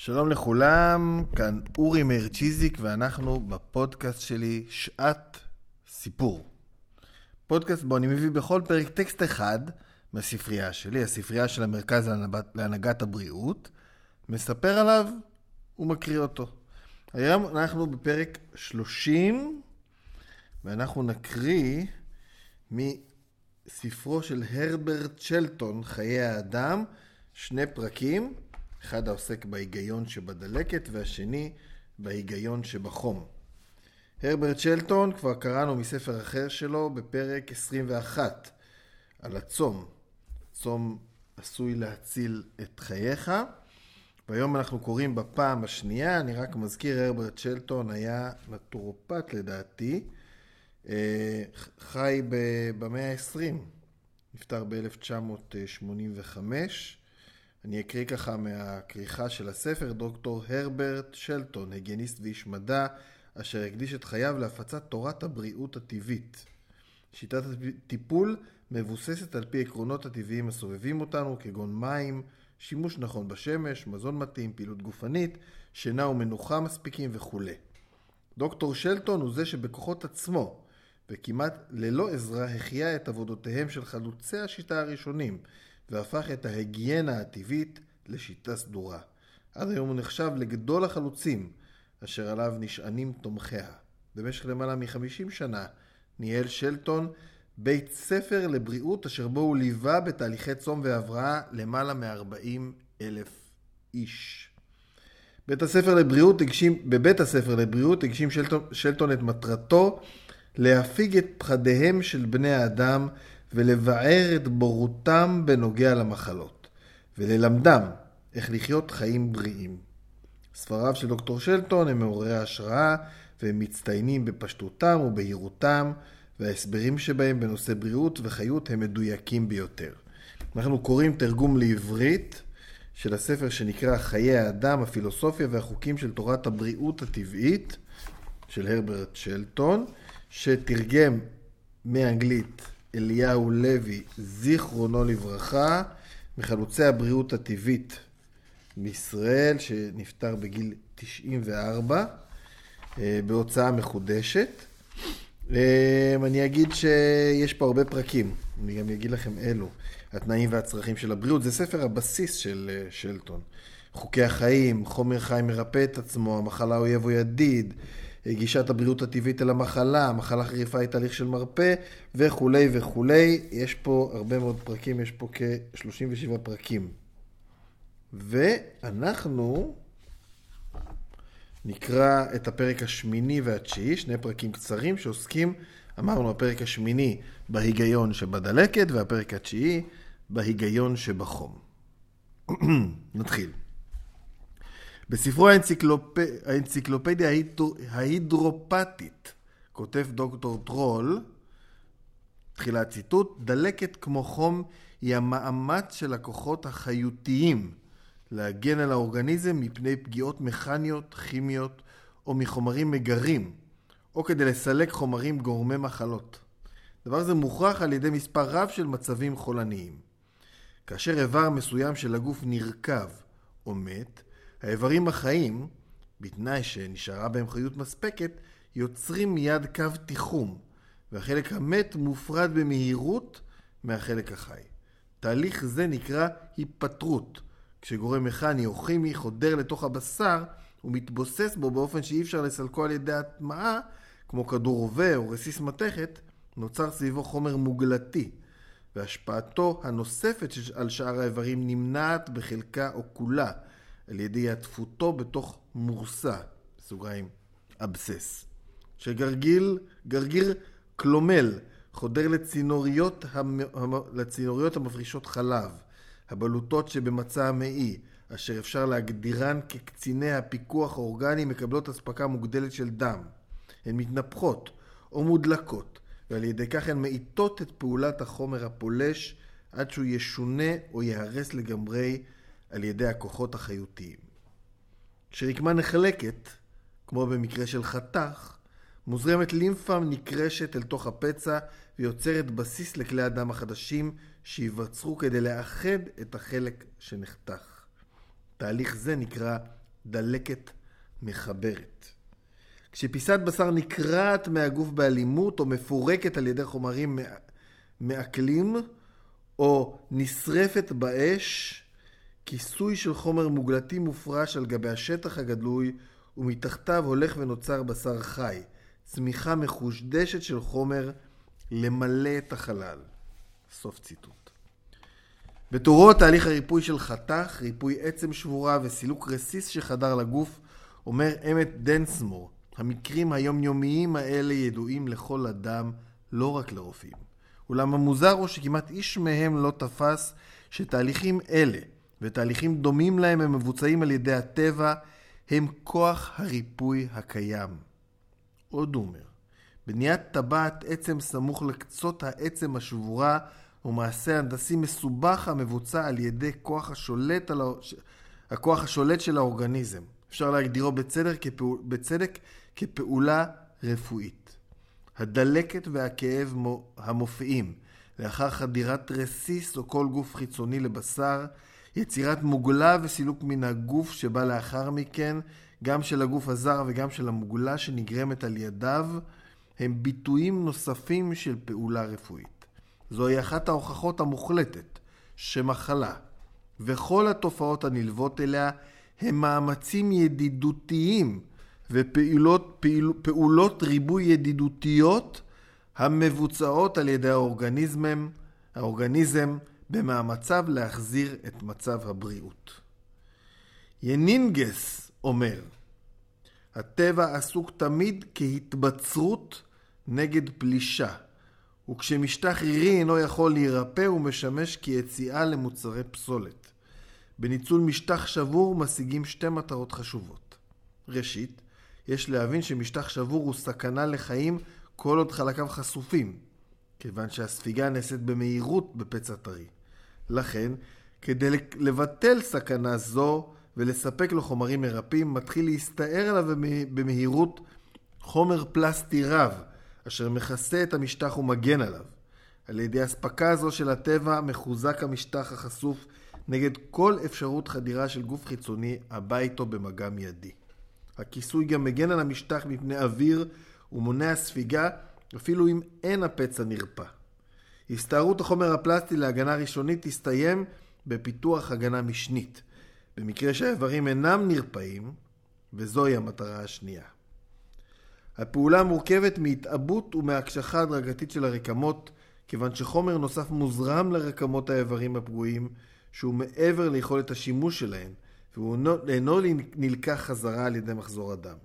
שלום לכולם, כאן אורי מאיר צ'יזיק ואנחנו בפודקאסט שלי שעת סיפור. פודקאסט בו אני מביא בכל פרק טקסט אחד מהספרייה שלי, הספרייה של המרכז להנהגת הבריאות, מספר עליו ומקריא אותו. היום אנחנו בפרק 30 ואנחנו נקריא מספרו של הרברט שלטון, חיי האדם, שני פרקים. אחד העוסק בהיגיון שבדלקת והשני בהיגיון שבחום. הרברט שלטון, כבר קראנו מספר אחר שלו בפרק 21 על הצום. צום עשוי להציל את חייך. והיום אנחנו קוראים בפעם השנייה, אני רק מזכיר, הרברט שלטון היה נטורופט לדעתי, אה, חי במאה ה-20, נפטר ב-1985. אני אקריא ככה מהכריכה של הספר, דוקטור הרברט שלטון, הגניסט ואיש מדע, אשר הקדיש את חייו להפצת תורת הבריאות הטבעית. שיטת הטיפול מבוססת על פי עקרונות הטבעיים הסובבים אותנו, כגון מים, שימוש נכון בשמש, מזון מתאים, פעילות גופנית, שינה ומנוחה מספיקים וכולי. דוקטור שלטון הוא זה שבכוחות עצמו, וכמעט ללא עזרה, החיה את עבודותיהם של חלוצי השיטה הראשונים, והפך את ההיגיינה הטבעית לשיטה סדורה. עד היום הוא נחשב לגדול החלוצים, אשר עליו נשענים תומכיה. במשך למעלה מ-50 שנה ניהל שלטון בית ספר לבריאות, אשר בו הוא ליווה בתהליכי צום והבראה למעלה מ-40 אלף איש. בית הספר לבריאות הגשים, בבית הספר לבריאות הגשים שלטון, שלטון את מטרתו להפיג את פחדיהם של בני האדם ולבער את בורותם בנוגע למחלות, וללמדם איך לחיות חיים בריאים. ספריו של דוקטור שלטון הם מעוררי השראה והם מצטיינים בפשטותם ובהירותם, וההסברים שבהם בנושא בריאות וחיות הם מדויקים ביותר. אנחנו קוראים תרגום לעברית של הספר שנקרא חיי האדם, הפילוסופיה והחוקים של תורת הבריאות הטבעית של הרברט שלטון, שתרגם מאנגלית אליהו לוי, זיכרונו לברכה, מחלוצי הבריאות הטבעית בישראל, שנפטר בגיל 94, אה, בהוצאה מחודשת. אה, אני אגיד שיש פה הרבה פרקים, אני גם אגיד לכם אלו. התנאים והצרכים של הבריאות, זה ספר הבסיס של אה, שלטון. חוקי החיים, חומר חיים מרפא את עצמו, המחלה אויב או ידיד, גישת הבריאות הטבעית אל המחלה, מחלה חריפה היא תהליך של מרפא וכולי וכולי. יש פה הרבה מאוד פרקים, יש פה כ-37 פרקים. ואנחנו נקרא את הפרק השמיני והתשיעי, שני פרקים קצרים שעוסקים, אמרנו, הפרק השמיני בהיגיון שבדלקת והפרק התשיעי בהיגיון שבחום. נתחיל. בספרו האנציקלופ... האנציקלופדיה ההידרופתית כותב דוקטור טרול, תחילת ציטוט, דלקת כמו חום היא המאמץ של הכוחות החיותיים להגן על האורגניזם מפני פגיעות מכניות, כימיות או מחומרים מגרים, או כדי לסלק חומרים גורמי מחלות. דבר זה מוכרח על ידי מספר רב של מצבים חולניים. כאשר איבר מסוים של הגוף נרקב או מת, האיברים החיים, בתנאי שנשארה בהם חיות מספקת, יוצרים מיד קו תיחום, והחלק המת מופרד במהירות מהחלק החי. תהליך זה נקרא היפטרות, כשגורם מכני או כימי חודר לתוך הבשר ומתבוסס בו באופן שאי אפשר לסלקו על ידי הטמעה, כמו כדור רובה או רסיס מתכת, נוצר סביבו חומר מוגלתי, והשפעתו הנוספת על שאר האיברים נמנעת בחלקה או כולה, על ידי עטפותו בתוך מורסה, בסוגריים, אבסס, שגרגיל, גרגיר קלומל חודר לצינוריות, המ, לצינוריות המפרישות חלב, הבלוטות שבמצע המעי, אשר אפשר להגדירן כקציני הפיקוח האורגני מקבלות אספקה מוגדלת של דם. הן מתנפחות או מודלקות, ועל ידי כך הן מאיטות את פעולת החומר הפולש עד שהוא ישונה או ייהרס לגמרי על ידי הכוחות החיותיים. כשרקמה נחלקת, כמו במקרה של חתך, מוזרמת לימפה נקרשת אל תוך הפצע ויוצרת בסיס לכלי הדם החדשים שייווצרו כדי לאחד את החלק שנחתך. תהליך זה נקרא דלקת מחברת. כשפיסת בשר נקרעת מהגוף באלימות או מפורקת על ידי חומרים מעכלים או נשרפת באש, כיסוי של חומר מוגלתי מופרש על גבי השטח הגדלוי ומתחתיו הולך ונוצר בשר חי, צמיחה מחושדשת של חומר למלא את החלל. סוף ציטוט. בתורו תהליך הריפוי של חתך, ריפוי עצם שבורה וסילוק רסיס שחדר לגוף, אומר אמת דנסמור, המקרים היומיומיים האלה ידועים לכל אדם, לא רק לרופאים. אולם המוזר הוא שכמעט איש מהם לא תפס שתהליכים אלה ותהליכים דומים להם הם מבוצעים על ידי הטבע, הם כוח הריפוי הקיים. עוד אומר, בניית טבעת עצם סמוך לקצות העצם השבורה הוא מעשה הנדסי מסובך המבוצע על ידי כוח השולט, על... הכוח השולט של האורגניזם. אפשר להגדירו בצדק, כפעול... בצדק כפעולה רפואית. הדלקת והכאב המופיעים לאחר חדירת רסיס או כל גוף חיצוני לבשר, יצירת מוגלה וסילוק מן הגוף שבא לאחר מכן, גם של הגוף הזר וגם של המוגלה שנגרמת על ידיו, הם ביטויים נוספים של פעולה רפואית. זוהי אחת ההוכחות המוחלטת שמחלה וכל התופעות הנלוות אליה הם מאמצים ידידותיים ופעולות פעול, פעולות ריבוי ידידותיות המבוצעות על ידי האורגניזם, האורגניזם במאמציו להחזיר את מצב הבריאות. ינינגס אומר, הטבע עסוק תמיד כהתבצרות נגד פלישה, וכשמשטח רירי אינו יכול להירפא הוא משמש כיציאה למוצרי פסולת. בניצול משטח שבור משיגים שתי מטרות חשובות. ראשית, יש להבין שמשטח שבור הוא סכנה לחיים כל עוד חלקיו חשופים, כיוון שהספיגה נעשית במהירות בפצע טרי. לכן, כדי לבטל סכנה זו ולספק לו חומרים מרפאים, מתחיל להסתער עליו במהירות חומר פלסטי רב, אשר מכסה את המשטח ומגן עליו. על ידי אספקה זו של הטבע מחוזק המשטח החשוף נגד כל אפשרות חדירה של גוף חיצוני הבא איתו במגע מיידי. הכיסוי גם מגן על המשטח מפני אוויר ומונע ספיגה אפילו אם אין הפצע נרפא. הסתערות החומר הפלסטי להגנה ראשונית תסתיים בפיתוח הגנה משנית, במקרה שהאיברים אינם נרפאים, וזוהי המטרה השנייה. הפעולה מורכבת מהתעבות ומהקשחה הדרגתית של הרקמות, כיוון שחומר נוסף מוזרם לרקמות האיברים הפגועים, שהוא מעבר ליכולת השימוש שלהן, והוא אינו נלקח חזרה על ידי מחזור הדם.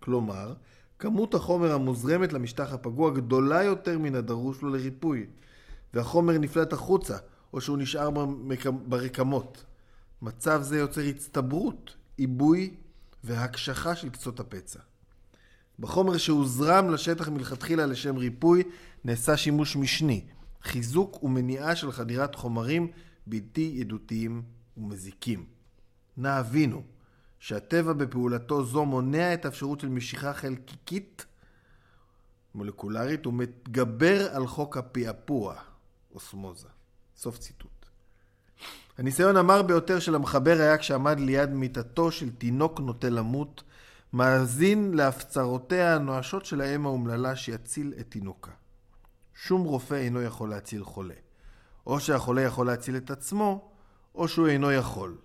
כלומר, כמות החומר המוזרמת למשטח הפגוע גדולה יותר מן הדרוש לו לריפוי, והחומר נפלט החוצה, או שהוא נשאר ברקמות. מצב זה יוצר הצטברות, עיבוי והקשחה של קצות הפצע. בחומר שהוזרם לשטח מלכתחילה לשם ריפוי נעשה שימוש משני, חיזוק ומניעה של חדירת חומרים בלתי ידותיים ומזיקים. נא הבינו שהטבע בפעולתו זו מונע את האפשרות של משיכה חלקיקית מולקולרית ומתגבר על חוק הפעפוע, אוסמוזה. סוף ציטוט. הניסיון המר ביותר של המחבר היה כשעמד ליד מיטתו של תינוק נוטה למות, מאזין להפצרותיה הנואשות של האם האומללה שיציל את תינוקה. שום רופא אינו יכול להציל חולה. או שהחולה יכול להציל את עצמו, או שהוא אינו יכול.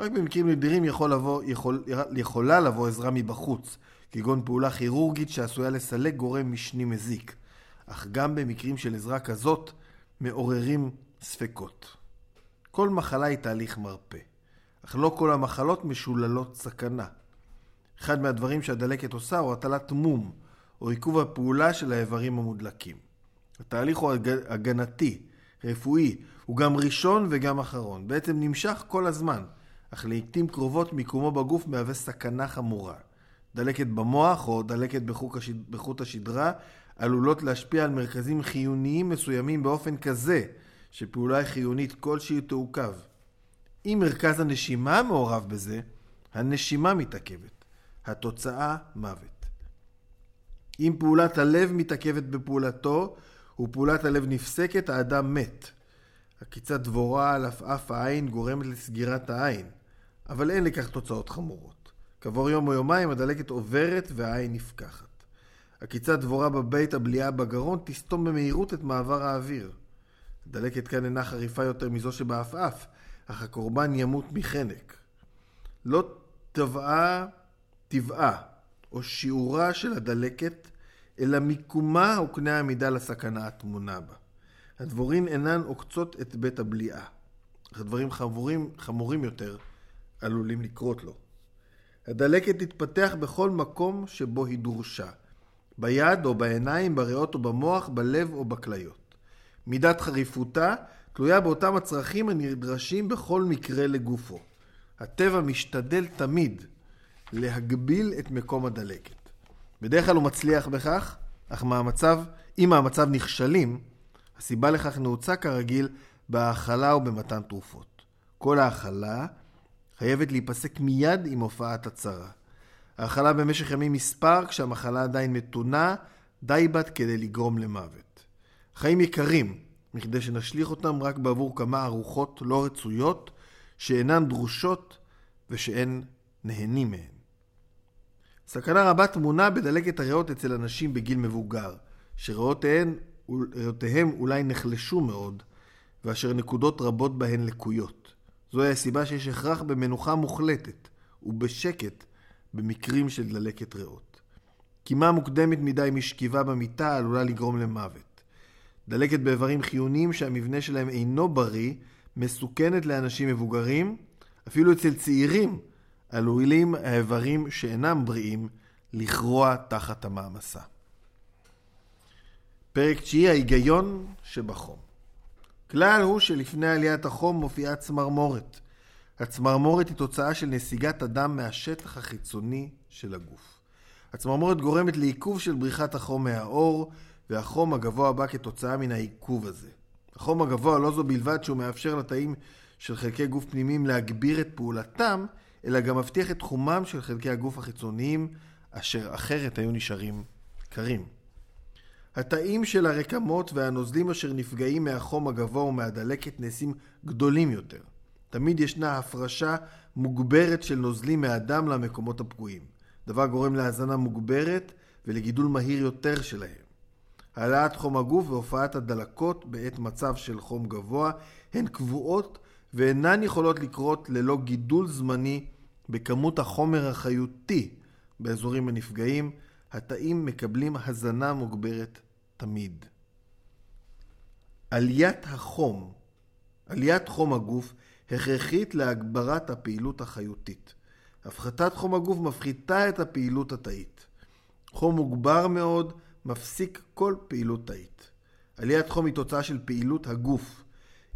רק במקרים נדירים יכול לבוא, יכול, יכולה לבוא עזרה מבחוץ, כגון פעולה כירורגית שעשויה לסלק גורם משני מזיק. אך גם במקרים של עזרה כזאת מעוררים ספקות. כל מחלה היא תהליך מרפא, אך לא כל המחלות משוללות סכנה. אחד מהדברים שהדלקת עושה הוא הטלת מום, או עיכוב הפעולה של האיברים המודלקים. התהליך הוא הגנתי, רפואי, הוא גם ראשון וגם אחרון. בעצם נמשך כל הזמן, אך לעיתים קרובות מיקומו בגוף מהווה סכנה חמורה. דלקת במוח או דלקת בחוט השדרה עלולות להשפיע על מרכזים חיוניים מסוימים באופן כזה שפעולה חיונית כלשהי תעוכב. אם מרכז הנשימה מעורב בזה, הנשימה מתעכבת. התוצאה מוות. אם פעולת הלב מתעכבת בפעולתו ופעולת הלב נפסקת, האדם מת. עקיצת דבורה על עפעף העין גורמת לסגירת העין, אבל אין לכך תוצאות חמורות. כעבור יום או יומיים הדלקת עוברת והעין נפקחת. עקיצת דבורה בבית הבליעה בגרון תסתום במהירות את מעבר האוויר. הדלקת כאן אינה חריפה יותר מזו שבעפעף, אך הקורבן ימות מחנק. לא טבעה טבעה או שיעורה של הדלקת, אלא מיקומה וקנה המידה לסכנה הטמונה בה. הדבורין אינן עוקצות את בית הבליעה, אך דברים חמורים, חמורים יותר עלולים לקרות לו. הדלקת תתפתח בכל מקום שבו היא דורשה, ביד או בעיניים, בריאות או במוח, בלב או בכליות. מידת חריפותה תלויה באותם הצרכים הנדרשים בכל מקרה לגופו. הטבע משתדל תמיד להגביל את מקום הדלקת. בדרך כלל הוא מצליח בכך, אך מהמצב, אם מהמצב נכשלים, הסיבה לכך נעוצה כרגיל בהאכלה ובמתן תרופות. כל האכלה חייבת להיפסק מיד עם הופעת הצרה. האכלה במשך ימים מספר, כשהמחלה עדיין מתונה, די בת כדי לגרום למוות. חיים יקרים, מכדי שנשליך אותם רק בעבור כמה ארוחות לא רצויות, שאינן דרושות ושאין נהנים מהן. סכנה רבה טמונה בדלקת הריאות אצל אנשים בגיל מבוגר, שריאותיהם אולי נחלשו מאוד, ואשר נקודות רבות בהן לקויות. זוהי הסיבה שיש הכרח במנוחה מוחלטת ובשקט במקרים של דלקת ריאות. קימה מוקדמת מדי משכיבה במיטה עלולה לגרום למוות. דלקת באיברים חיוניים שהמבנה שלהם אינו בריא, מסוכנת לאנשים מבוגרים, אפילו אצל צעירים עלולים האיברים שאינם בריאים לכרוע תחת המעמסה. פרק תשיעי, ההיגיון שבחום. כלל הוא שלפני עליית החום מופיעה צמרמורת. הצמרמורת היא תוצאה של נסיגת הדם מהשטח החיצוני של הגוף. הצמרמורת גורמת לעיכוב של בריחת החום מהאור, והחום הגבוה בא כתוצאה מן העיכוב הזה. החום הגבוה לא זו בלבד שהוא מאפשר לתאים של חלקי גוף פנימיים להגביר את פעולתם, אלא גם מבטיח את תחומם של חלקי הגוף החיצוניים, אשר אחרת היו נשארים קרים. התאים של הרקמות והנוזלים אשר נפגעים מהחום הגבוה ומהדלקת נעשים גדולים יותר. תמיד ישנה הפרשה מוגברת של נוזלים מהדם למקומות הפגועים. דבר גורם להזנה מוגברת ולגידול מהיר יותר שלהם. העלאת חום הגוף והופעת הדלקות בעת מצב של חום גבוה הן קבועות ואינן יכולות לקרות ללא גידול זמני בכמות החומר החיותי באזורים הנפגעים, התאים מקבלים הזנה מוגברת תמיד. עליית החום, עליית חום הגוף, הכרחית להגברת הפעילות החיותית. הפחתת חום הגוף מפחיתה את הפעילות התאית. חום מוגבר מאוד מפסיק כל פעילות תאית. עליית חום היא תוצאה של פעילות הגוף.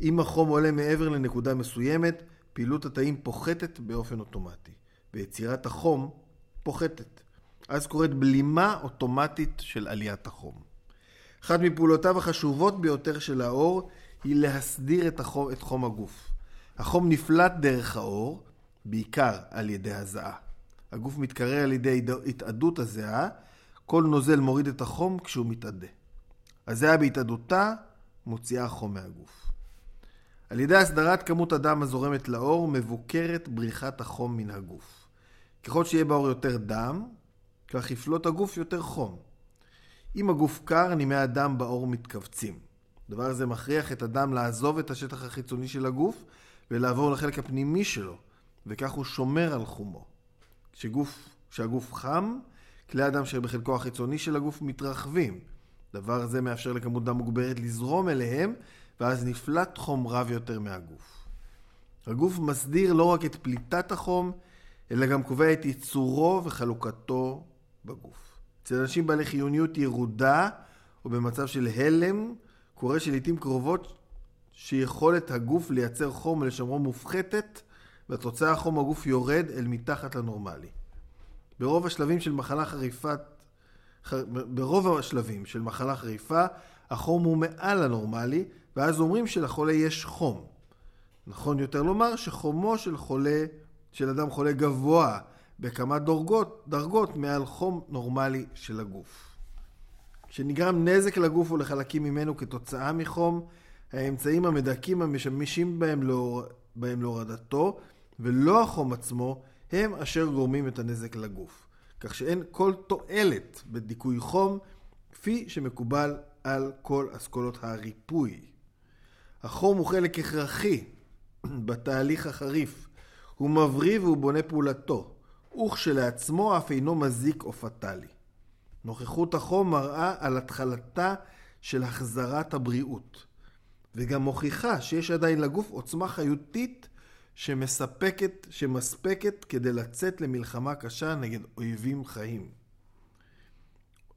אם החום עולה מעבר לנקודה מסוימת, פעילות התאים פוחתת באופן אוטומטי, ויצירת החום פוחתת. אז קורית בלימה אוטומטית של עליית החום. אחת מפעולותיו החשובות ביותר של האור היא להסדיר את, החום, את חום הגוף. החום נפלט דרך האור, בעיקר על ידי הזעה. הגוף מתקרר על ידי התאדות הזיעה, כל נוזל מוריד את החום כשהוא מתאדה. הזיעה בהתאדותה מוציאה חום מהגוף. על ידי הסדרת כמות הדם הזורמת לאור, מבוקרת בריחת החום מן הגוף. ככל שיהיה באור יותר דם, כך יפלוט הגוף יותר חום. אם הגוף קר, נימי הדם באור מתכווצים. דבר זה מכריח את הדם לעזוב את השטח החיצוני של הגוף ולעבור לחלק הפנימי שלו, וכך הוא שומר על חומו. כשגוף, כשהגוף חם, כלי הדם שבחלקו החיצוני של הגוף מתרחבים. דבר זה מאפשר לכמות דם מוגברת לזרום אליהם, ואז נפלט חום רב יותר מהגוף. הגוף מסדיר לא רק את פליטת החום, אלא גם קובע את ייצורו וחלוקתו בגוף. אצל אנשים בעלי חיוניות ירודה או במצב של הלם, קורה שלעיתים קרובות שיכולת הגוף לייצר חום ולשמרו מופחתת, והתוצאה חום הגוף יורד אל מתחת לנורמלי. ברוב השלבים של מחלה חריפת, ח... ברוב השלבים של מחלה חריפה, החום הוא מעל הנורמלי, ואז אומרים שלחולה יש חום. נכון יותר לומר שחומו של חולה, של אדם חולה גבוה בכמה דרגות, דרגות מעל חום נורמלי של הגוף. כשנגרם נזק לגוף ולחלקים ממנו כתוצאה מחום, האמצעים המדכאים המשמשים בהם, להור... בהם להורדתו, ולא החום עצמו, הם אשר גורמים את הנזק לגוף, כך שאין כל תועלת בדיכוי חום, כפי שמקובל על כל אסכולות הריפוי. החום הוא חלק הכרחי בתהליך החריף. הוא מבריא והוא בונה פעולתו, וכשלעצמו אף אינו מזיק או פטאלי. נוכחות החום מראה על התחלתה של החזרת הבריאות, וגם מוכיחה שיש עדיין לגוף עוצמה חיותית שמספקת, שמספקת כדי לצאת למלחמה קשה נגד אויבים חיים.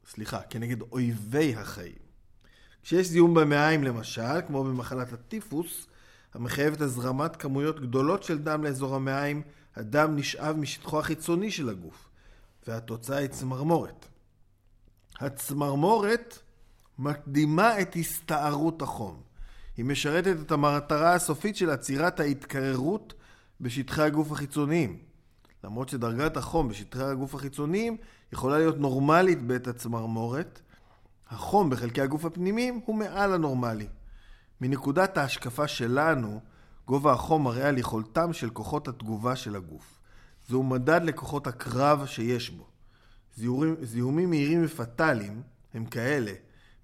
סליחה, כנגד אויבי החיים. כשיש זיהום במעיים למשל, כמו במחלת הטיפוס, המחייבת הזרמת כמויות גדולות של דם לאזור המעיים, הדם נשאב משטחו החיצוני של הגוף, והתוצאה היא צמרמורת. הצמרמורת מקדימה את הסתערות החום. היא משרתת את המטרה הסופית של עצירת ההתקררות בשטחי הגוף החיצוניים. למרות שדרגת החום בשטחי הגוף החיצוניים יכולה להיות נורמלית בעת הצמרמורת, החום בחלקי הגוף הפנימיים הוא מעל הנורמלי. מנקודת ההשקפה שלנו, גובה החום מראה על יכולתם של כוחות התגובה של הגוף. זהו מדד לכוחות הקרב שיש בו. זיהומים, זיהומים מהירים ופטאליים הם כאלה,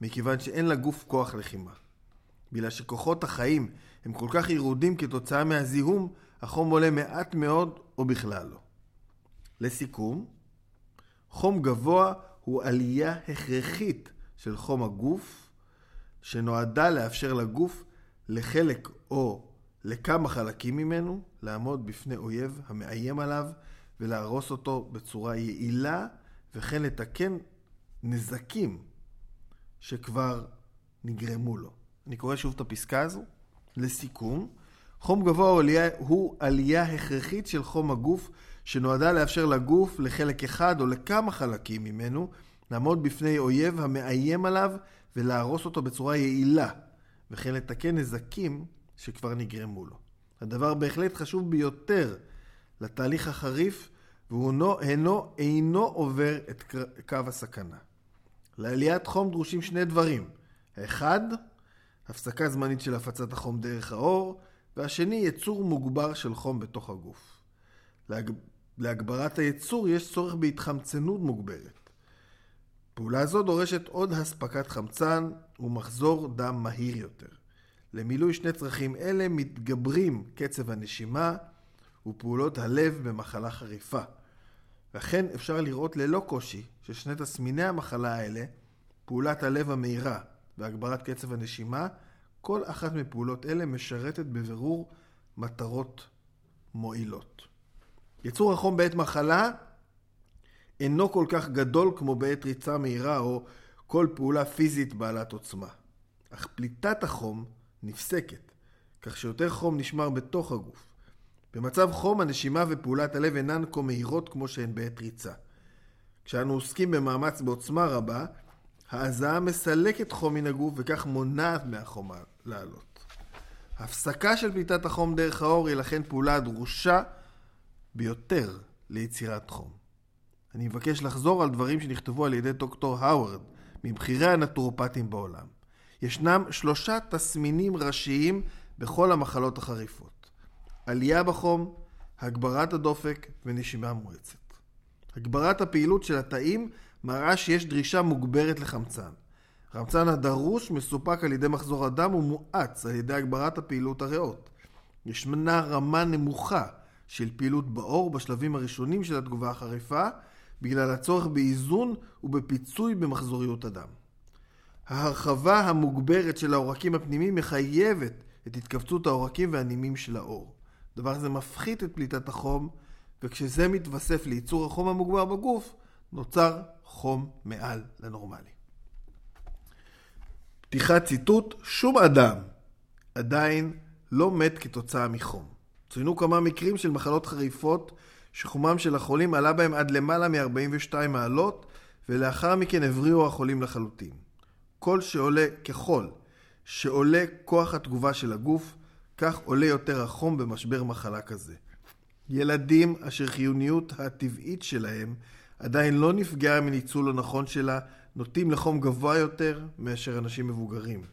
מכיוון שאין לגוף כוח לחימה. בגלל שכוחות החיים הם כל כך ירודים כתוצאה מהזיהום, החום עולה מעט מאוד או בכלל לא. לסיכום, חום גבוה הוא עלייה הכרחית של חום הגוף, שנועדה לאפשר לגוף לחלק או לכמה חלקים ממנו לעמוד בפני אויב המאיים עליו ולהרוס אותו בצורה יעילה וכן לתקן נזקים שכבר נגרמו לו. אני קורא שוב את הפסקה הזו. לסיכום, חום גבוה הוא עלייה, הוא עלייה הכרחית של חום הגוף שנועדה לאפשר לגוף לחלק אחד או לכמה חלקים ממנו לעמוד בפני אויב המאיים עליו ולהרוס אותו בצורה יעילה, וכן לתקן נזקים שכבר נגרמו לו. הדבר בהחלט חשוב ביותר לתהליך החריף, והוא אינו, אינו, אינו עובר את קו הסכנה. לעליית חום דרושים שני דברים. האחד, הפסקה זמנית של הפצת החום דרך האור, והשני, יצור מוגבר של חום בתוך הגוף. להג... להגברת היצור יש צורך בהתחמצנות מוגברת. פעולה זו דורשת עוד הספקת חמצן ומחזור דם מהיר יותר. למילוי שני צרכים אלה מתגברים קצב הנשימה ופעולות הלב במחלה חריפה. לכן אפשר לראות ללא קושי ששני תסמיני המחלה האלה, פעולת הלב המהירה והגברת קצב הנשימה, כל אחת מפעולות אלה משרתת בבירור מטרות מועילות. יצור החום בעת מחלה אינו כל כך גדול כמו בעת ריצה מהירה או כל פעולה פיזית בעלת עוצמה. אך פליטת החום נפסקת, כך שיותר חום נשמר בתוך הגוף. במצב חום הנשימה ופעולת הלב אינן כה מהירות כמו שהן בעת ריצה. כשאנו עוסקים במאמץ בעוצמה רבה, ההזעה מסלקת חום מן הגוף וכך מונעת מהחום לעלות. הפסקה של פליטת החום דרך האור היא לכן פעולה הדרושה ביותר ליצירת חום. אני מבקש לחזור על דברים שנכתבו על ידי דוקטור האוורד, מבכירי הנטורופטים בעולם. ישנם שלושה תסמינים ראשיים בכל המחלות החריפות. עלייה בחום, הגברת הדופק ונשימה מואצת. הגברת הפעילות של התאים מראה שיש דרישה מוגברת לחמצן. החמצן הדרוש מסופק על ידי מחזור הדם ומואץ על ידי הגברת הפעילות הריאות. ישנה רמה נמוכה של פעילות בעור בשלבים הראשונים של התגובה החריפה, בגלל הצורך באיזון ובפיצוי במחזוריות הדם. ההרחבה המוגברת של העורקים הפנימיים מחייבת את התכווצות העורקים והנימים של האור. דבר זה מפחית את פליטת החום, וכשזה מתווסף לייצור החום המוגבר בגוף, נוצר חום מעל לנורמלי. פתיחת ציטוט, שום אדם עדיין לא מת כתוצאה מחום. צוינו כמה מקרים של מחלות חריפות שחומם של החולים עלה בהם עד למעלה מ-42 מעלות, ולאחר מכן הבריאו החולים לחלוטין. כל שעולה, ככל שעולה כוח התגובה של הגוף, כך עולה יותר החום במשבר מחלה כזה. ילדים אשר חיוניות הטבעית שלהם עדיין לא נפגעה מניצול לא נכון שלה, נוטים לחום גבוה יותר מאשר אנשים מבוגרים.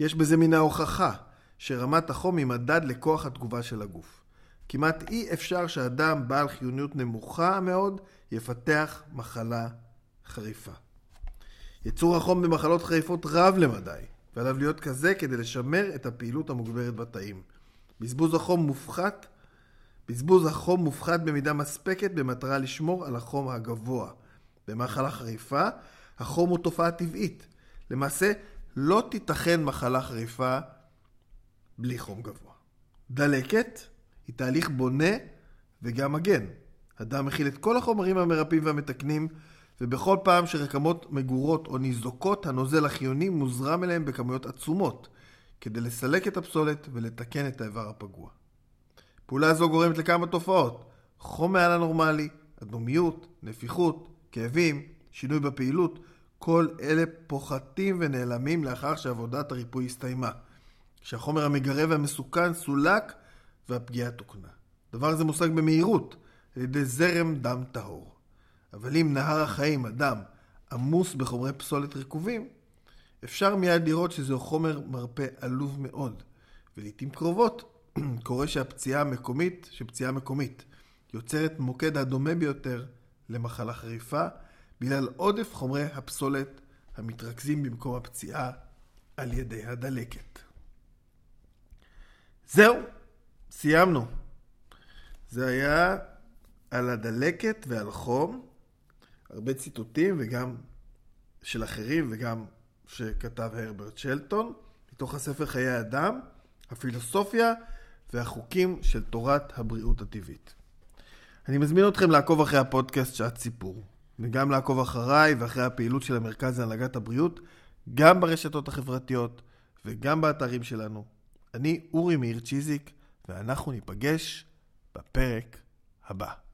יש בזה מן ההוכחה שרמת החום היא מדד לכוח התגובה של הגוף. כמעט אי אפשר שאדם בעל חיוניות נמוכה מאוד יפתח מחלה חריפה. יצור החום במחלות חריפות רב למדי, ועליו להיות כזה כדי לשמר את הפעילות המוגברת בתאים. בזבוז החום מופחת, בזבוז החום מופחת במידה מספקת במטרה לשמור על החום הגבוה. במחלה חריפה, החום הוא תופעה טבעית. למעשה, לא תיתכן מחלה חריפה בלי חום גבוה. דלקת היא תהליך בונה וגם מגן. הדם מכיל את כל החומרים המרפאים והמתקנים, ובכל פעם שרקמות מגורות או ניזוקות, הנוזל החיוני מוזרם אליהם בכמויות עצומות, כדי לסלק את הפסולת ולתקן את האיבר הפגוע. פעולה זו גורמת לכמה תופעות חום מעל הנורמלי, אדומיות, נפיחות, כאבים, שינוי בפעילות, כל אלה פוחתים ונעלמים לאחר שעבודת הריפוי הסתיימה. כשהחומר המגרה והמסוכן סולק והפגיעה תוקנה. דבר זה מושג במהירות על ידי זרם דם טהור. אבל אם נהר החיים, הדם, עמוס בחומרי פסולת רקובים, אפשר מיד לראות שזהו חומר מרפא עלוב מאוד, ולעיתים קרובות קורה שהפציעה המקומית, שפציעה מקומית, יוצרת מוקד הדומה ביותר למחלה חריפה, בגלל עודף חומרי הפסולת המתרכזים במקום הפציעה על ידי הדלקת. זהו, סיימנו. זה היה על הדלקת ועל חום, הרבה ציטוטים וגם של אחרים וגם שכתב הרברט שלטון, מתוך הספר חיי אדם, הפילוסופיה והחוקים של תורת הבריאות הטבעית. אני מזמין אתכם לעקוב אחרי הפודקאסט שעת סיפור, וגם לעקוב אחריי ואחרי הפעילות של המרכז להנהגת הבריאות, גם ברשתות החברתיות וגם באתרים שלנו. אני אורי מאיר צ'יזיק, ואנחנו ניפגש בפרק הבא.